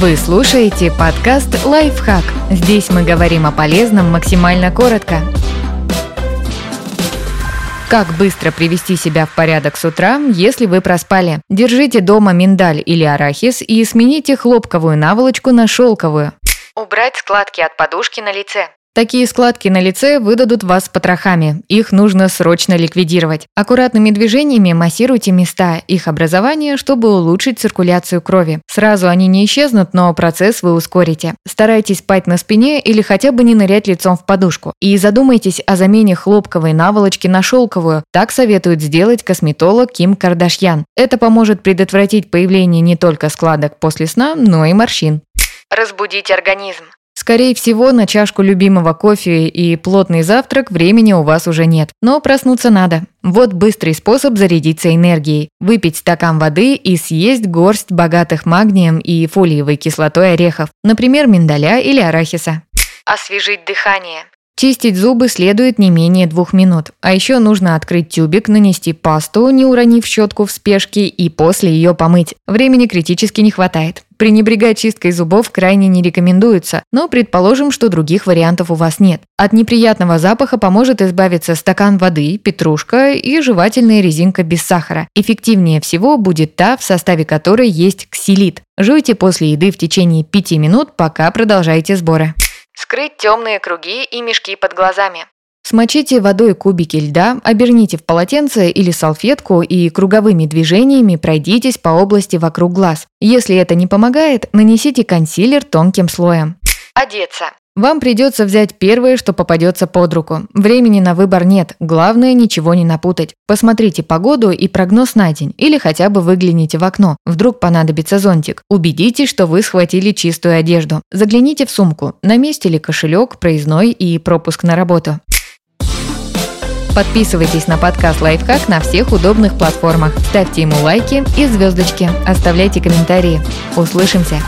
Вы слушаете подкаст «Лайфхак». Здесь мы говорим о полезном максимально коротко. Как быстро привести себя в порядок с утра, если вы проспали? Держите дома миндаль или арахис и смените хлопковую наволочку на шелковую. Убрать складки от подушки на лице. Такие складки на лице выдадут вас потрохами. Их нужно срочно ликвидировать. Аккуратными движениями массируйте места их образования, чтобы улучшить циркуляцию крови. Сразу они не исчезнут, но процесс вы ускорите. Старайтесь спать на спине или хотя бы не нырять лицом в подушку. И задумайтесь о замене хлопковой наволочки на шелковую. Так советует сделать косметолог Ким Кардашьян. Это поможет предотвратить появление не только складок после сна, но и морщин. Разбудить организм. Скорее всего, на чашку любимого кофе и плотный завтрак времени у вас уже нет. Но проснуться надо. Вот быстрый способ зарядиться энергией. Выпить стакан воды и съесть горсть богатых магнием и фолиевой кислотой орехов, например, миндаля или арахиса. Освежить дыхание. Чистить зубы следует не менее двух минут. А еще нужно открыть тюбик, нанести пасту, не уронив щетку в спешке, и после ее помыть. Времени критически не хватает. Пренебрегать чисткой зубов крайне не рекомендуется, но предположим, что других вариантов у вас нет. От неприятного запаха поможет избавиться стакан воды, петрушка и жевательная резинка без сахара. Эффективнее всего будет та, в составе которой есть ксилит. Жуйте после еды в течение 5 минут, пока продолжаете сборы. Скрыть темные круги и мешки под глазами. Смочите водой кубики льда, оберните в полотенце или салфетку и круговыми движениями пройдитесь по области вокруг глаз. Если это не помогает, нанесите консилер тонким слоем. Одеться. Вам придется взять первое, что попадется под руку. Времени на выбор нет, главное ничего не напутать. Посмотрите погоду и прогноз на день, или хотя бы выгляните в окно, вдруг понадобится зонтик. Убедитесь, что вы схватили чистую одежду. Загляните в сумку, на месте ли кошелек, проездной и пропуск на работу. Подписывайтесь на подкаст «Лайфхак» на всех удобных платформах. Ставьте ему лайки и звездочки. Оставляйте комментарии. Услышимся!